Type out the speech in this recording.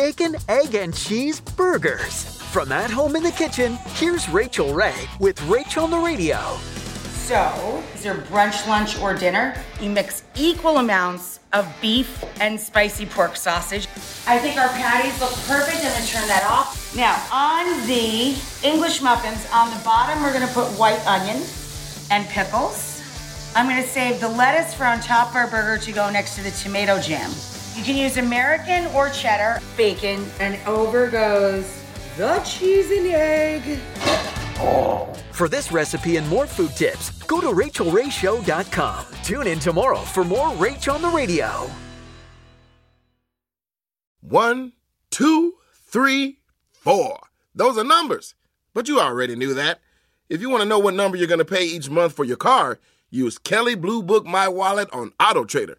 Bacon, egg, and cheese burgers. From at home in the kitchen, here's Rachael Ray with Rachel on the Radio. So, is there brunch, lunch, or dinner? You mix equal amounts of beef and spicy pork sausage. I think our patties look perfect. I'm gonna turn that off. Now, on the English muffins, on the bottom, we're gonna put white onion and pickles. I'm gonna save the lettuce for on top of our burger to go next to the tomato jam. You can use American or cheddar, bacon, and over goes the cheese and egg. For this recipe and more food tips, go to rachaelrayshow.com. Tune in tomorrow for more Rach on the Radio. One, two, three, four. Those are numbers. But you already knew that. If you want to know what number you're going to pay each month for your car, use Kelley Blue Book My Wallet on Auto Trader.